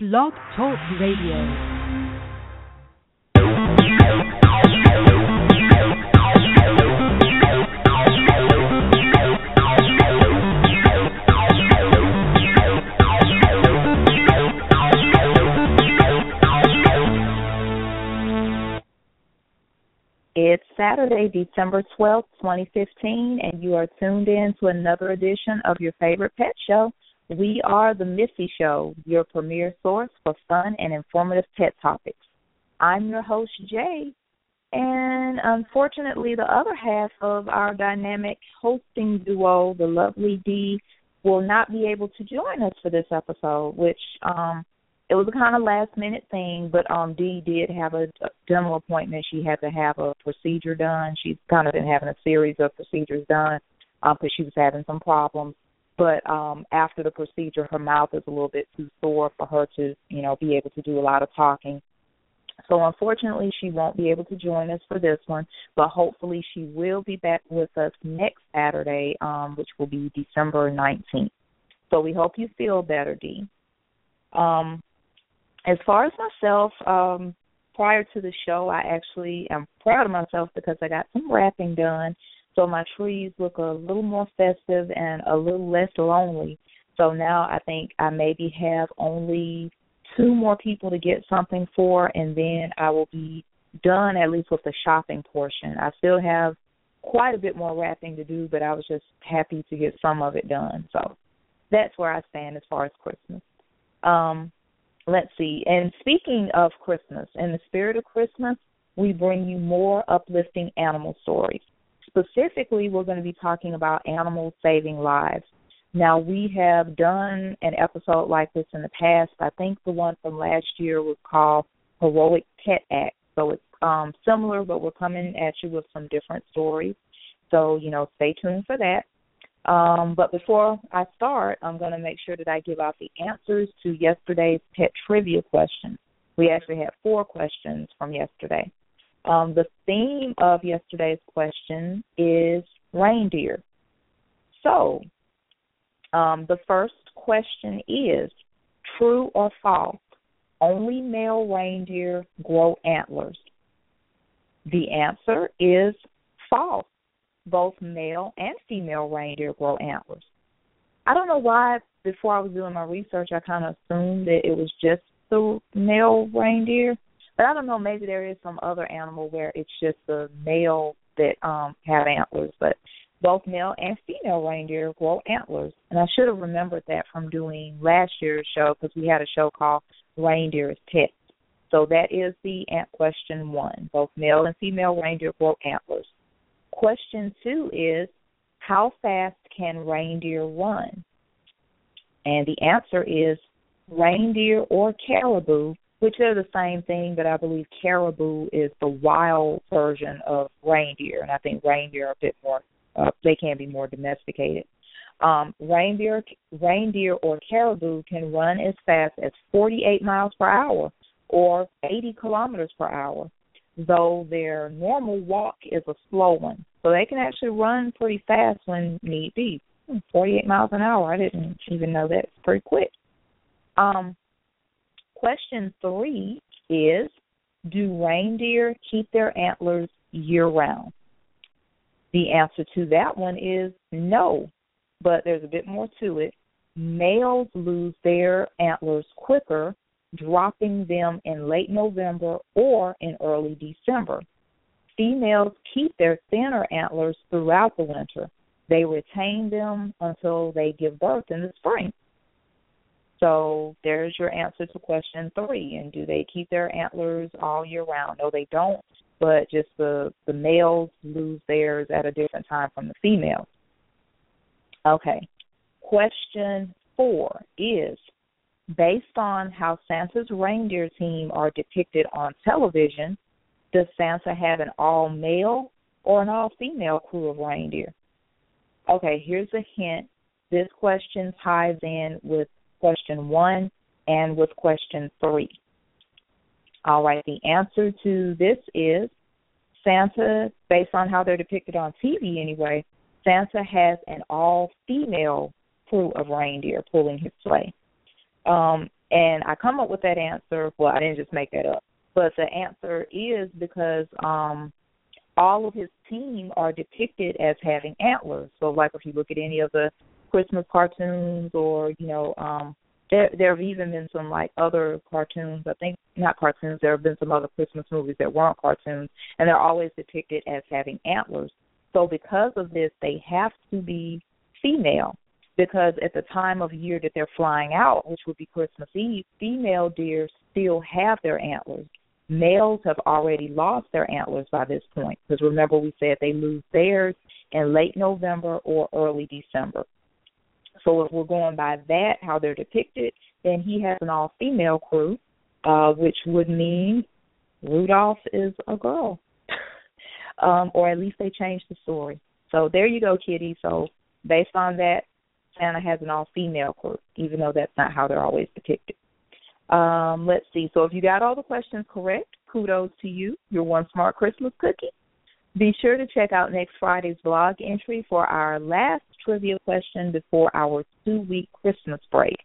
Blog Talk Radio. It's Saturday, December 12th, 2015, and you are tuned in to another edition of your favorite pet show. We are The Missy Show, your premier source for fun and informative pet topics. I'm your host, Jay, and unfortunately, the other half of our dynamic hosting duo, the lovely Dee, will not be able to join us for this episode, which um it was a kind of last minute thing, but um Dee did have a, dental appointment. She had to have a procedure done. She's kind of been having a series of procedures done um because she was having some problems. But um after the procedure, her mouth is a little bit too sore for her to, you know, be able to do a lot of talking. So unfortunately, she won't be able to join us for this one, but hopefully she will be back with us next Saturday, um, which will be December 19th. So we hope you feel better, Dee. Um, as far as myself, um, prior to the show, I actually am proud of myself because I got some wrapping done. So my trees look a little more festive and a little less lonely. So now I think I maybe have only two more people to get something for, and then I will be done at least with the shopping portion. I still have quite a bit more wrapping to do, but I was just happy to get some of it done. So that's where I stand as far as Christmas. Um, let's see. And speaking of Christmas, in the spirit of Christmas, we bring you more uplifting animal stories. Specifically, we're going to be talking about animals saving lives. Now, we have done an episode like this in the past. I think the one from last year was called Heroic Pet Act. So it's um, similar, but we're coming at you with some different stories. So, you know, stay tuned for that. Um, but before I start, I'm going to make sure that I give out the answers to yesterday's pet trivia question. We actually had four questions from yesterday. Um, the theme of yesterday's question is reindeer. So, um, the first question is true or false? Only male reindeer grow antlers. The answer is false. Both male and female reindeer grow antlers. I don't know why before I was doing my research I kind of assumed that it was just the male reindeer, but I don't know. Maybe there is some other animal where it's just the male that um have antlers, but both male and female reindeer grow antlers. And I should have remembered that from doing last year's show because we had a show called Reindeer as Pets. So that is the ant question one. Both male and female reindeer grow antlers. Question two is how fast can reindeer run? And the answer is reindeer or caribou, which are the same thing, but I believe caribou is the wild version of reindeer, and I think reindeer are a bit more uh, they can be more domesticated. Um, reindeer, reindeer or caribou can run as fast as 48 miles per hour or 80 kilometers per hour, though their normal walk is a slow one. So they can actually run pretty fast when need be. 48 miles an hour. I didn't even know that. It's pretty quick. Um, question three is Do reindeer keep their antlers year round? The answer to that one is no, but there's a bit more to it. Males lose their antlers quicker, dropping them in late November or in early December. Females keep their thinner antlers throughout the winter. They retain them until they give birth in the spring. So there's your answer to question three. And do they keep their antlers all year round? No, they don't but just the the males lose theirs at a different time from the females. Okay. Question four is based on how Santa's reindeer team are depicted on television, does Santa have an all male or an all female crew of reindeer? Okay, here's a hint. This question ties in with question one and with question three. All right, the answer to this is Santa, based on how they're depicted on TV anyway, Santa has an all female crew of reindeer pulling his sleigh. Um, And I come up with that answer. Well, I didn't just make that up, but the answer is because um all of his team are depicted as having antlers. So, like if you look at any of the Christmas cartoons, or you know, um there there have even been some like other cartoons. I think not cartoons. There have been some other Christmas movies that weren't cartoons, and they're always depicted as having antlers. So because of this, they have to be female because at the time of year that they're flying out, which would be Christmas Eve, female deer still have their antlers. Males have already lost their antlers by this point because remember we said they lose theirs in late November or early December. So if we're going by that, how they're depicted, then he has an all female crew, uh, which would mean Rudolph is a girl. um, or at least they changed the story. So there you go, Kitty. So based on that, Santa has an all female crew, even though that's not how they're always depicted. Um, let's see. So if you got all the questions correct, kudos to you. You're one smart Christmas cookie. Be sure to check out next Friday's blog entry for our last trivia question before our two week Christmas break.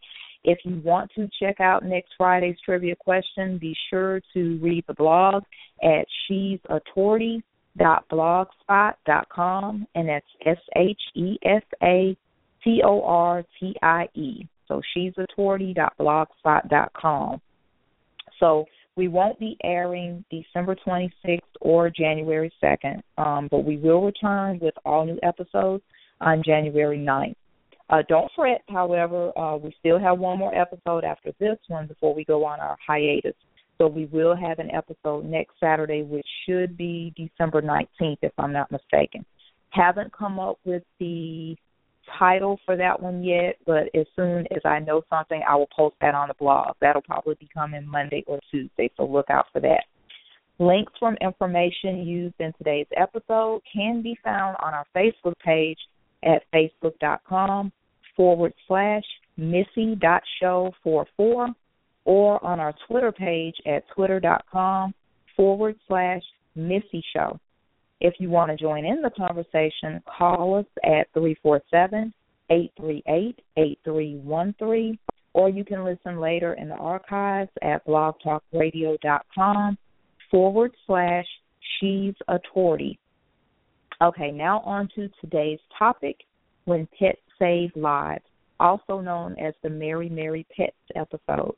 If you want to check out next Friday's trivia question, be sure to read the blog at she's a tortie dot com, and that's S H E S A T O R T I E. So she's a com. So we won't be airing December 26th or January 2nd, um, but we will return with all new episodes on January 9th. Uh, don't fret, however, uh, we still have one more episode after this one before we go on our hiatus. So we will have an episode next Saturday, which should be December 19th, if I'm not mistaken. Haven't come up with the title for that one yet, but as soon as I know something, I will post that on the blog. That'll probably be coming Monday or Tuesday, so look out for that. Links from information used in today's episode can be found on our Facebook page at facebook.com forward slash missy.show44 or on our Twitter page at twitter.com forward slash missy show. If you want to join in the conversation, call us at 347 838 8313, or you can listen later in the archives at blogtalkradio.com forward slash she's a tortie. Okay, now on to today's topic when pets save lives, also known as the Merry Merry Pets episode.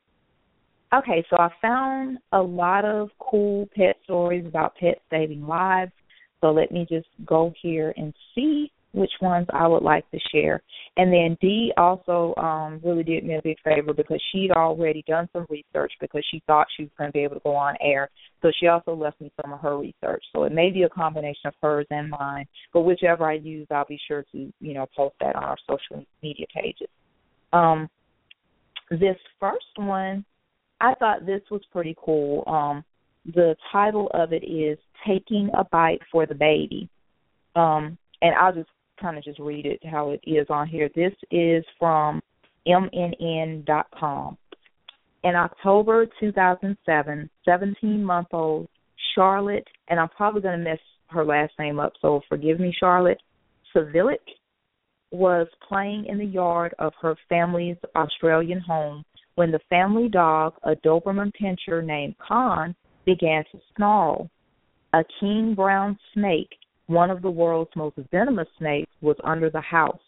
Okay, so I found a lot of cool pet stories about pets saving lives. So let me just go here and see which ones I would like to share. And then Dee also um, really did me a big favor because she'd already done some research because she thought she was going to be able to go on air. So she also left me some of her research. So it may be a combination of hers and mine, but whichever I use, I'll be sure to you know post that on our social media pages. Um, this first one, I thought this was pretty cool. Um, the title of it is "Taking a Bite for the Baby." Um, and I'll just kind of just read it how it is on here. This is from MNN.com. In October 2007, 17 month old Charlotte, and I'm probably going to mess her last name up, so forgive me, Charlotte, Savilic, was playing in the yard of her family's Australian home when the family dog, a Doberman Pinscher named Khan, began to snarl. A king brown snake one of the world's most venomous snakes was under the house.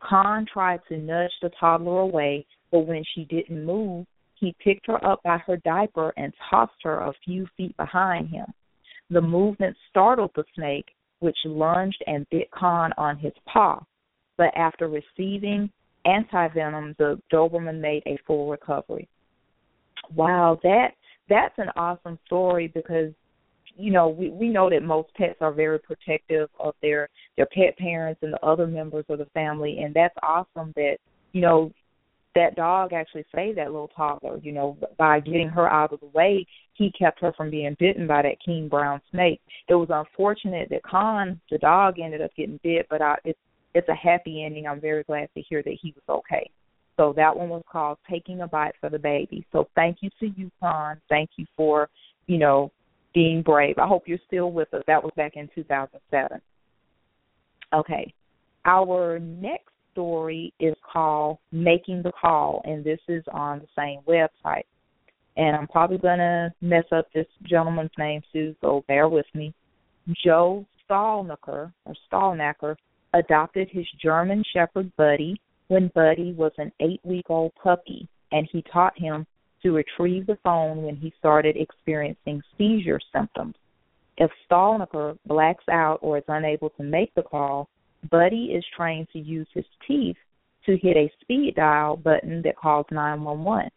Khan tried to nudge the toddler away, but when she didn't move, he picked her up by her diaper and tossed her a few feet behind him. The movement startled the snake, which lunged and bit Khan on his paw. But after receiving antivenom, the Doberman made a full recovery. Wow, that that's an awesome story because you know we we know that most pets are very protective of their their pet parents and the other members of the family. And that's awesome that you know that dog actually saved that little toddler you know by getting her out of the way. He kept her from being bitten by that king brown snake. It was unfortunate that Khan the dog ended up getting bit but I, it's it's a happy ending. I'm very glad to hear that he was okay so that one was called taking a bite for the baby so thank you to you Khan thank you for you know being brave. I hope you're still with us. That was back in 2007. Okay. Our next story is called Making the Call, and this is on the same website. And I'm probably going to mess up this gentleman's name too, so bear with me. Joe Stalnaker, or Stalnaker, adopted his German Shepherd Buddy when Buddy was an eight week old puppy, and he taught him to retrieve the phone when he started experiencing seizure symptoms. If Stalnaker blacks out or is unable to make the call, Buddy is trained to use his teeth to hit a speed dial button that calls 911.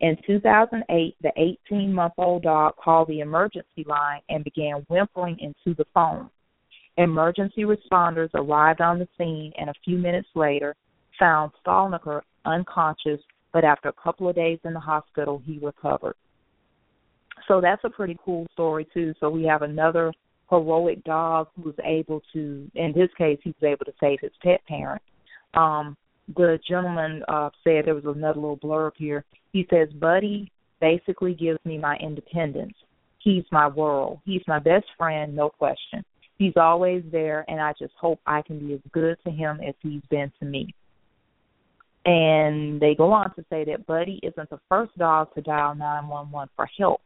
In 2008, the 18 month old dog called the emergency line and began whimpering into the phone. Emergency responders arrived on the scene and a few minutes later found Stalnaker unconscious, but after a couple of days in the hospital, he recovered. So that's a pretty cool story, too. So we have another heroic dog who was able to, in his case, he was able to save his pet parent. Um, the gentleman uh, said there was another little blurb here. He says, Buddy basically gives me my independence. He's my world. He's my best friend, no question. He's always there, and I just hope I can be as good to him as he's been to me. And they go on to say that Buddy isn't the first dog to dial 911 for help.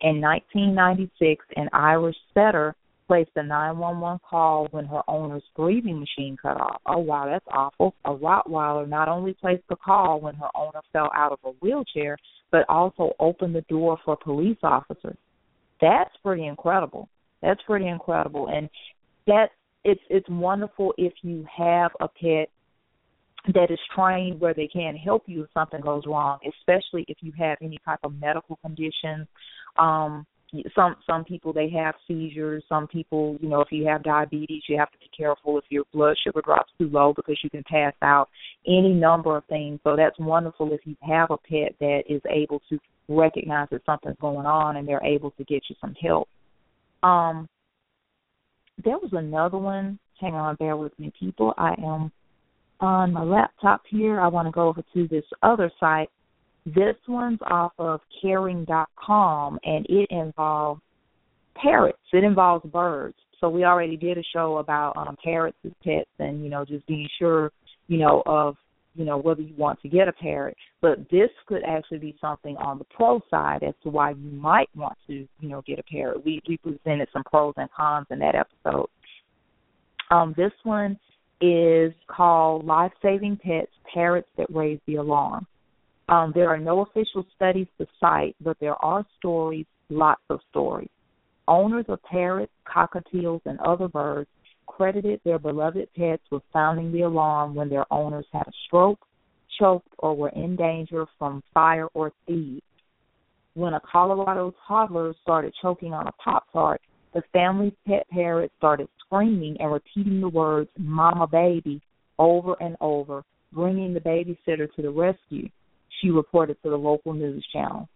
In 1996, an Irish setter placed a 911 call when her owner's breathing machine cut off. Oh, wow, that's awful. A Rottweiler not only placed the call when her owner fell out of a wheelchair, but also opened the door for police officers. That's pretty incredible. That's pretty incredible. And that it's it's wonderful if you have a pet that is trained where they can help you if something goes wrong, especially if you have any type of medical condition. Um some some people they have seizures. Some people you know if you have diabetes you have to be careful if your blood sugar drops too low because you can pass out any number of things. So that's wonderful if you have a pet that is able to recognize that something's going on and they're able to get you some help. Um there was another one. Hang on bear with me people. I am on my laptop here. I want to go over to this other site. This one's off of caring.com and it involves parrots. It involves birds. So we already did a show about um parrots as pets and, you know, just being sure, you know, of you know whether you want to get a parrot. But this could actually be something on the pro side as to why you might want to you know get a parrot. We we presented some pros and cons in that episode. Um this one is called life saving pets parrots that raise the alarm um, there are no official studies to cite, but there are stories, lots of stories. Owners of parrots, cockatiels, and other birds credited their beloved pets with sounding the alarm when their owners had a stroke, choked, or were in danger from fire or thieves. When a Colorado toddler started choking on a Pop Tart, the family's pet parrot started screaming and repeating the words, Mama Baby, over and over, bringing the babysitter to the rescue she reported to the local news channel.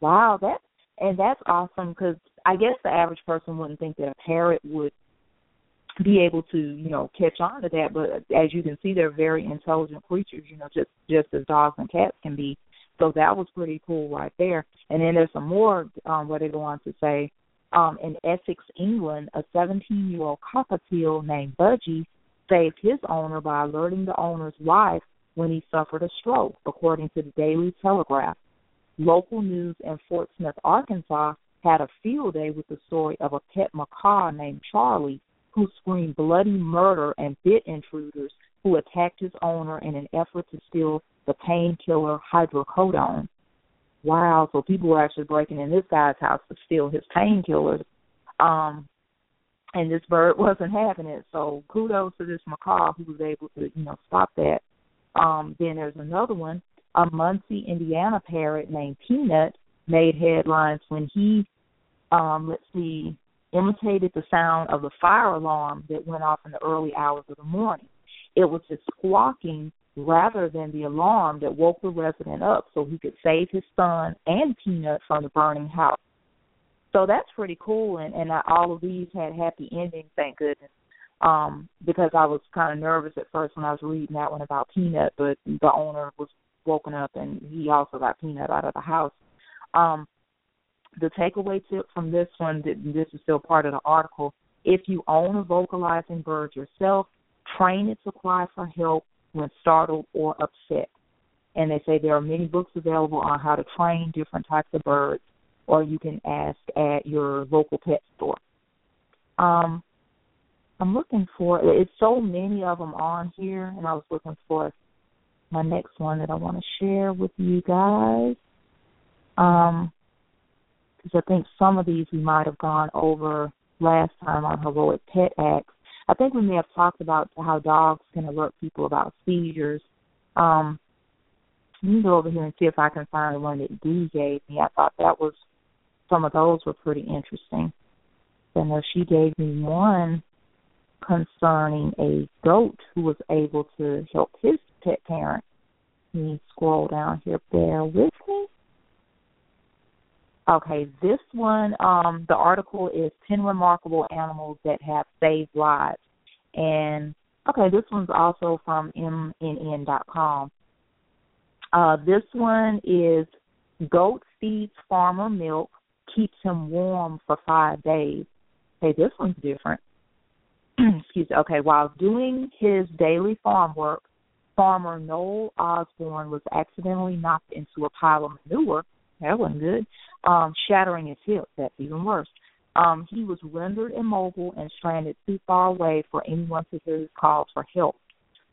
Wow, that and that's awesome because I guess the average person wouldn't think that a parrot would be able to, you know, catch on to that. But as you can see, they're very intelligent creatures, you know, just just as dogs and cats can be. So that was pretty cool right there. And then there's some more um, where they go on to say, um, in Essex, England, a 17-year-old cockatiel named Budgie saved his owner by alerting the owner's wife when he suffered a stroke, according to the Daily Telegraph. Local news in Fort Smith, Arkansas, had a field day with the story of a pet macaw named Charlie who screamed bloody murder and bit intruders who attacked his owner in an effort to steal the painkiller hydrocodone. Wow, so people were actually breaking in this guy's house to steal his painkillers. Um and this bird wasn't having it. So kudos to this macaw who was able to, you know, stop that. Um, then there's another one, a Muncie, Indiana parrot named Peanut made headlines when he, um, let's see, imitated the sound of the fire alarm that went off in the early hours of the morning. It was his squawking rather than the alarm that woke the resident up so he could save his son and Peanut from the burning house. So that's pretty cool, and, and all of these had happy endings, thank goodness um, because I was kind of nervous at first when I was reading that one about Peanut, but the owner was woken up and he also got Peanut out of the house. Um, the takeaway tip from this one, this is still part of the article. If you own a vocalizing bird yourself, train it to cry for help when startled or upset. And they say there are many books available on how to train different types of birds, or you can ask at your local pet store. Um, I'm looking for it's so many of them on here, and I was looking for my next one that I want to share with you guys. Um, because I think some of these we might have gone over last time on Heroic Pet Acts. I think we may have talked about how dogs can alert people about seizures. Um, let me go over here and see if I can find one that Dee gave me. I thought that was some of those were pretty interesting. I know she gave me one concerning a goat who was able to help his pet parent. Let me scroll down here. Bear with me. Okay, this one, um, the article is 10 Remarkable Animals That Have Saved Lives. And, okay, this one's also from MNN.com. Uh, this one is Goat Feeds Farmer Milk, Keeps Him Warm for Five Days. Okay, this one's different. Excuse me. Okay, while doing his daily farm work, farmer Noel Osborne was accidentally knocked into a pile of manure. That wasn't good um, shattering his hip. That's even worse. Um, he was rendered immobile and stranded too far away for anyone to hear his calls for help.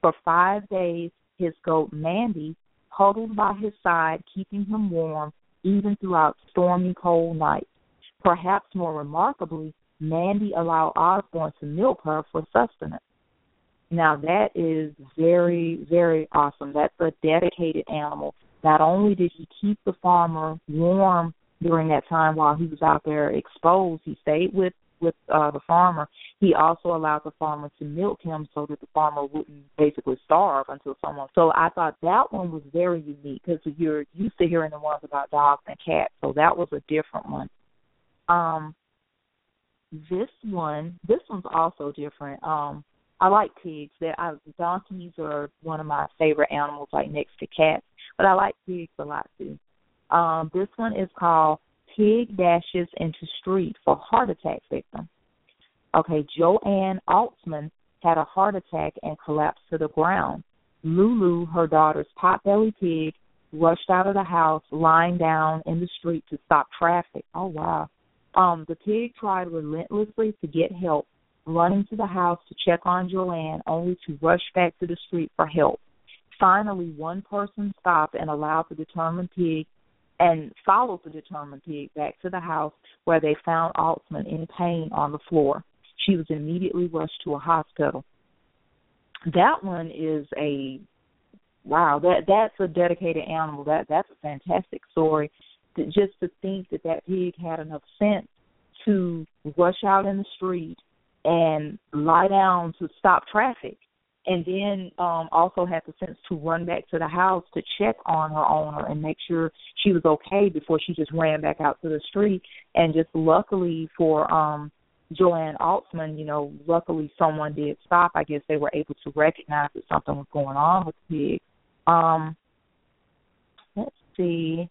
For five days, his goat Mandy huddled by his side, keeping him warm even throughout stormy, cold nights. Perhaps more remarkably, Mandy allowed Osborne to milk her for sustenance. Now that is very, very awesome. That's a dedicated animal. Not only did he keep the farmer warm during that time while he was out there exposed. He stayed with with uh, the farmer. He also allowed the farmer to milk him so that the farmer wouldn't basically starve until someone. So I thought that one was very unique because you're used to hearing the ones about dogs and cats. So that was a different one. Um, this one, this one's also different. Um, I like pigs. That donkeys are one of my favorite animals, like next to cats. But I like pigs a lot too. Um, this one is called Pig Dashes into Street for Heart Attack Victim. Okay, Joanne Altman had a heart attack and collapsed to the ground. Lulu, her daughter's potbelly pig, rushed out of the house, lying down in the street to stop traffic. Oh wow. Um, the pig tried relentlessly to get help, running to the house to check on Joanne, only to rush back to the street for help. Finally, one person stopped and allowed the determined pig and followed the determined pig back to the house where they found Altman in pain on the floor. She was immediately rushed to a hospital. That one is a wow. That that's a dedicated animal. That that's a fantastic story. Just to think that that pig had enough sense to rush out in the street and lie down to stop traffic and then um also had the sense to run back to the house to check on her owner and make sure she was okay before she just ran back out to the street and just luckily for um Joanne Altman, you know, luckily someone did stop. I guess they were able to recognize that something was going on with the pig. Um let's see.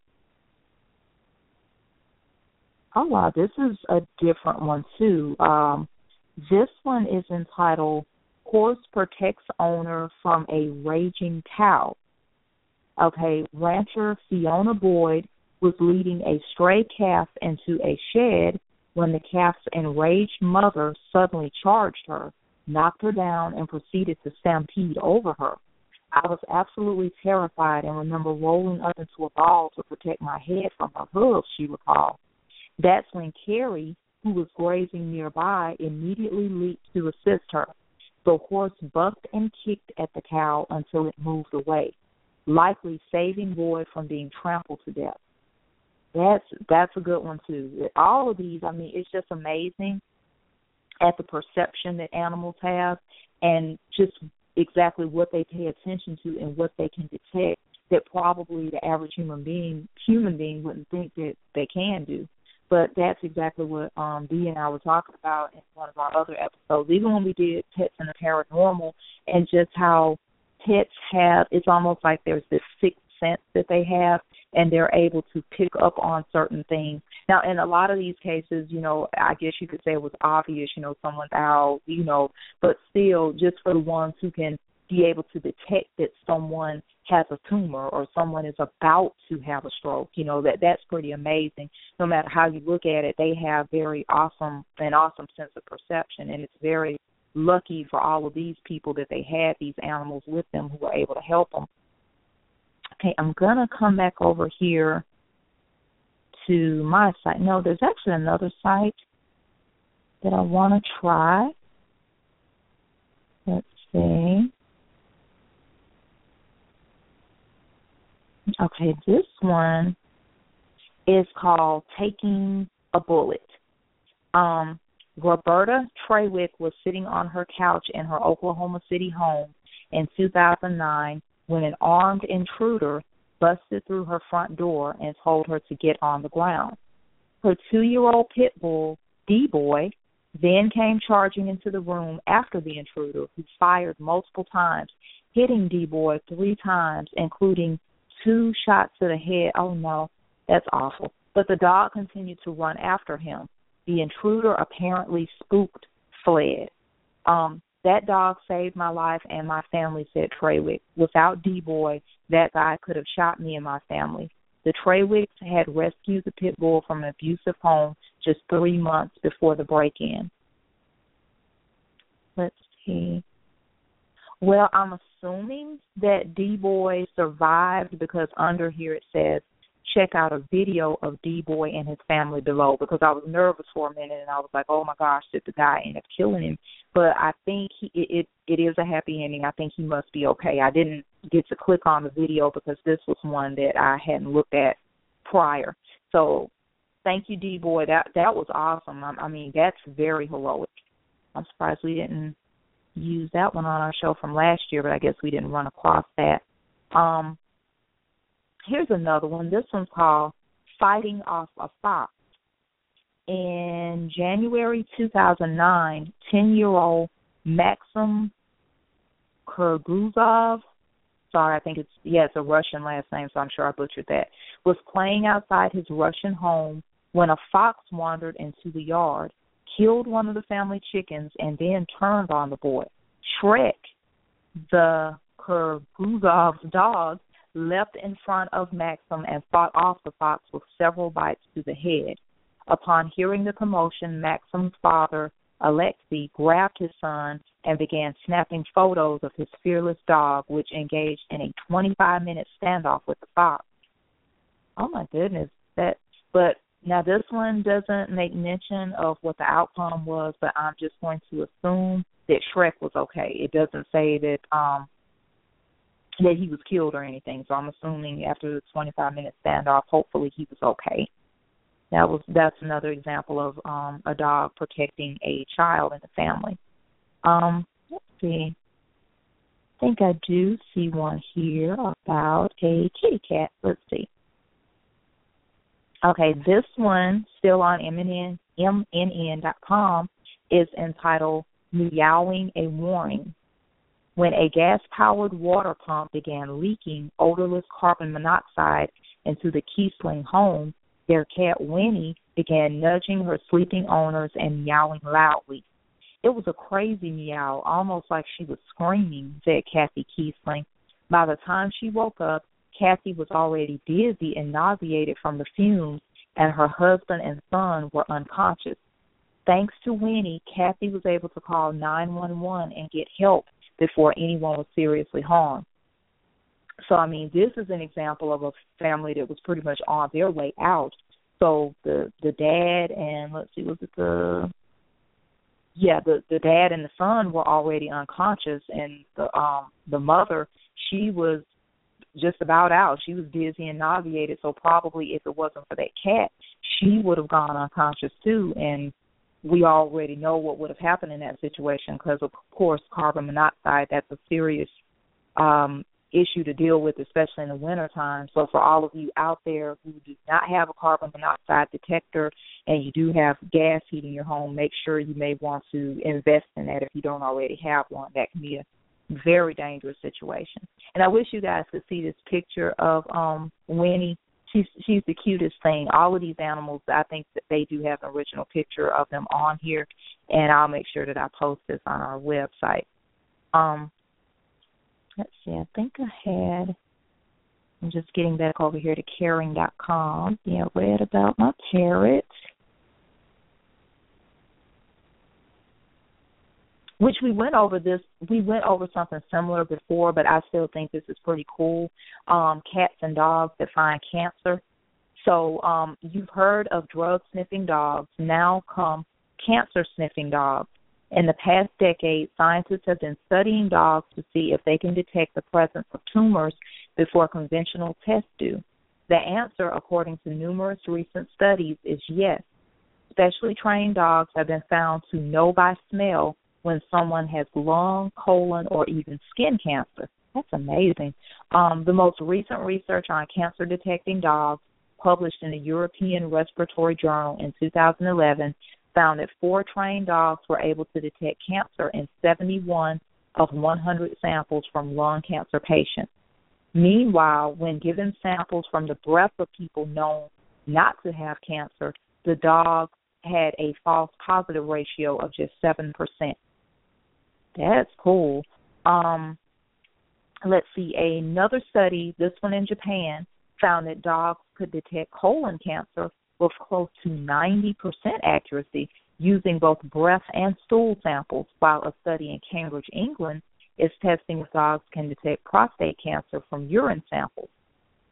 Oh wow, this is a different one too. Um this one is entitled horse protects owner from a raging cow. Okay, rancher Fiona Boyd was leading a stray calf into a shed when the calf's enraged mother suddenly charged her, knocked her down, and proceeded to stampede over her. I was absolutely terrified and remember rolling up into a ball to protect my head from her hooves, she recalled. That's when Carrie, who was grazing nearby, immediately leaped to assist her. The horse bucked and kicked at the cow until it moved away, likely saving Boyd from being trampled to death. That's that's a good one too. All of these, I mean, it's just amazing at the perception that animals have and just exactly what they pay attention to and what they can detect that probably the average human being human being wouldn't think that they can do. But that's exactly what um Dee and I were talking about in one of our other episodes, even when we did pets and the paranormal and just how pets have it's almost like there's this sixth sense that they have and they're able to pick up on certain things. Now in a lot of these cases, you know, I guess you could say it was obvious, you know, someone's out, you know, but still just for the ones who can be able to detect that someone has a tumor or someone is about to have a stroke. You know, that that's pretty amazing. No matter how you look at it, they have very awesome an awesome sense of perception and it's very lucky for all of these people that they had these animals with them who were able to help them. Okay, I'm gonna come back over here to my site. No, there's actually another site that I want to try. Let's see. Okay, this one is called Taking a Bullet. Um, Roberta Trawick was sitting on her couch in her Oklahoma City home in 2009 when an armed intruder busted through her front door and told her to get on the ground. Her two year old pit bull, D Boy, then came charging into the room after the intruder, who fired multiple times, hitting D Boy three times, including two shots to the head. Oh no, that's awful. But the dog continued to run after him. The intruder apparently spooked, fled. Um, that dog saved my life and my family, said Trawick. Without D Boy, that guy could have shot me and my family. The Trawicks had rescued the pit bull from an abusive home just three months before the break in. Let's see. Well, I'm assuming that D Boy survived because under here it says check out a video of D Boy and his family below because I was nervous for a minute and I was like, oh my gosh, did the guy end up killing him? But I think he it it is a happy ending. I think he must be okay. I didn't get to click on the video because this was one that I hadn't looked at prior. So thank you, D Boy. That that was awesome. I, I mean, that's very heroic. I'm surprised we didn't use that one on our show from last year, but I guess we didn't run across that. Um, here's another one. This one's called Fighting Off a Fox. In January 2009, 10 year old Maxim Kurguzov, sorry, I think it's, yeah, it's a Russian last name, so I'm sure I butchered that, was playing outside his Russian home when a fox wandered into the yard, killed one of the family chickens, and then turned on the boy. Shrek, the Kurguzov's dog, leapt in front of Maxim and fought off the fox with several bites to the head. Upon hearing the commotion, Maxim's father, Alexei, grabbed his son and began snapping photos of his fearless dog, which engaged in a 25 minute standoff with the fox. Oh my goodness, that but now this one doesn't make mention of what the outcome was, but I'm just going to assume that Shrek was okay. It doesn't say that um that he was killed or anything. So I'm assuming after the 25 minute standoff, hopefully he was okay. That was that's another example of um a dog protecting a child in the family. Um, let's see. I think I do see one here about a kitty cat. Let's see. Okay, this one still on MNN MNN.com is entitled "Meowing a Warning." when a gas powered water pump began leaking odorless carbon monoxide into the Kiesling home, their cat Winnie began nudging her sleeping owners and meowing loudly. It was a crazy meow, almost like she was screaming, said Kathy Kiesling. By the time she woke up, Kathy was already dizzy and nauseated from the fumes, and her husband and son were unconscious. Thanks to Winnie, Kathy was able to call 911 and get help before anyone was seriously harmed. So I mean, this is an example of a family that was pretty much on their way out. So the the dad and let's see, was it the yeah, the the dad and the son were already unconscious, and the um the mother she was just about out. She was dizzy and nauseated, so probably if it wasn't for that cat, she would have gone unconscious too. And we already know what would have happened in that situation because, of course, carbon monoxide that's a serious um, issue to deal with, especially in the wintertime. So, for all of you out there who do not have a carbon monoxide detector and you do have gas heating in your home, make sure you may want to invest in that if you don't already have one. That can be a very dangerous situation. And I wish you guys could see this picture of um Winnie she's she's the cutest thing. All of these animals, I think that they do have an original picture of them on here, and I'll make sure that I post this on our website. Um, let's see, I think I had I'm just getting back over here to caring.com. Yeah, read about my parrot. Which we went over this we went over something similar before, but I still think this is pretty cool. Um, cats and dogs that find cancer. So um, you've heard of drug sniffing dogs. Now come cancer sniffing dogs. In the past decade, scientists have been studying dogs to see if they can detect the presence of tumors before conventional tests do. The answer, according to numerous recent studies, is yes. Specially trained dogs have been found to know by smell when someone has lung, colon, or even skin cancer. That's amazing. Um, the most recent research on cancer detecting dogs, published in the European Respiratory Journal in 2011, found that four trained dogs were able to detect cancer in 71 of 100 samples from lung cancer patients. Meanwhile, when given samples from the breath of people known not to have cancer, the dogs had a false positive ratio of just 7%. That's cool. Um, let's see, another study, this one in Japan, found that dogs could detect colon cancer with close to 90% accuracy using both breath and stool samples, while a study in Cambridge, England, is testing if dogs can detect prostate cancer from urine samples.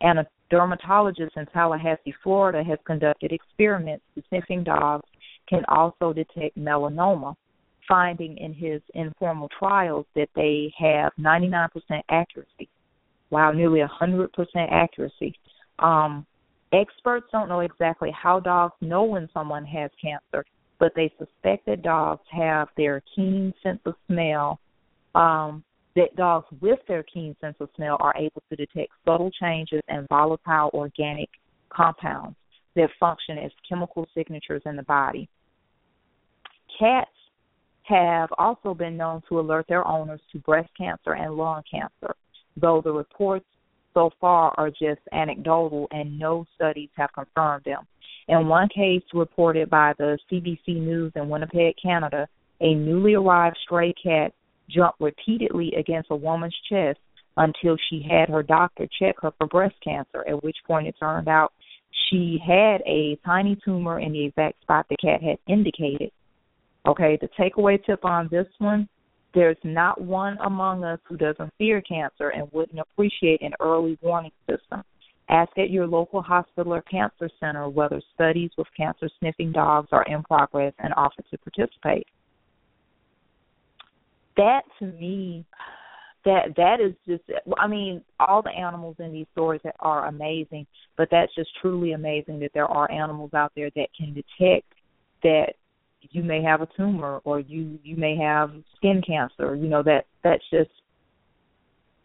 And a dermatologist in Tallahassee, Florida, has conducted experiments sniffing dogs can also detect melanoma, finding in his informal trials that they have 99% accuracy. Wow, nearly 100% accuracy. Um, Experts don't know exactly how dogs know when someone has cancer, but they suspect that dogs have their keen sense of smell. Um, that dogs with their keen sense of smell are able to detect subtle changes in volatile organic compounds that function as chemical signatures in the body. Cats have also been known to alert their owners to breast cancer and lung cancer, though the reports so far are just anecdotal and no studies have confirmed them. In one case reported by the CBC News in Winnipeg, Canada, a newly arrived stray cat jumped repeatedly against a woman's chest until she had her doctor check her for breast cancer, at which point it turned out she had a tiny tumor in the exact spot the cat had indicated. Okay, the takeaway tip on this one there's not one among us who doesn't fear cancer and wouldn't appreciate an early warning system. Ask at your local hospital or cancer center whether studies with cancer sniffing dogs are in progress and offer to participate. That to me, that that is just I mean, all the animals in these stories are amazing, but that's just truly amazing that there are animals out there that can detect that you may have a tumor or you you may have skin cancer you know that that's just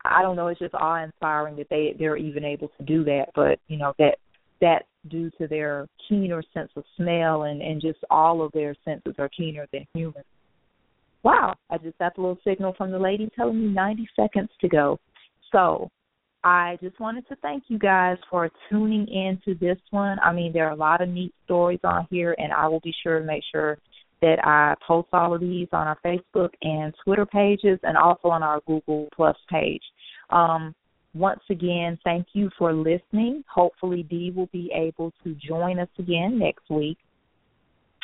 i don't know it's just awe inspiring that they they're even able to do that but you know that that's due to their keener sense of smell and and just all of their senses are keener than humans wow i just got the little signal from the lady telling me 90 seconds to go so I just wanted to thank you guys for tuning in to this one. I mean, there are a lot of neat stories on here, and I will be sure to make sure that I post all of these on our Facebook and Twitter pages and also on our Google Plus page. Um, once again, thank you for listening. Hopefully, Dee will be able to join us again next week.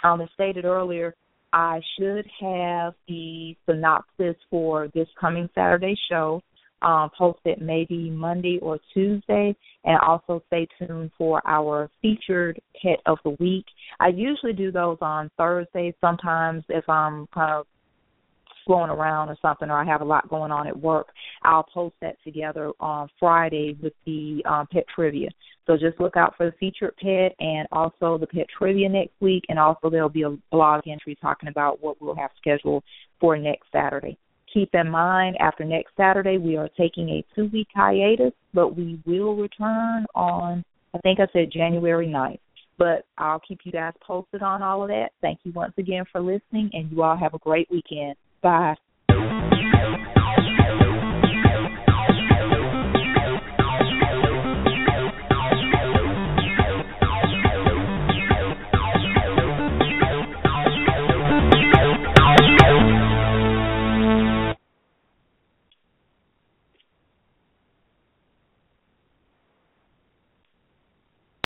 Um, as stated earlier, I should have the synopsis for this coming Saturday show um, posted maybe Monday or Tuesday, and also stay tuned for our featured pet of the week. I usually do those on Thursdays. Sometimes if I'm kind of slowing around or something, or I have a lot going on at work, I'll post that together on Friday with the um, pet trivia. So just look out for the featured pet and also the pet trivia next week, and also there'll be a blog entry talking about what we'll have scheduled for next Saturday keep in mind after next Saturday we are taking a two week hiatus, but we will return on I think I said January 9th. But I'll keep you guys posted on all of that. Thank you once again for listening and you all have a great weekend. Bye.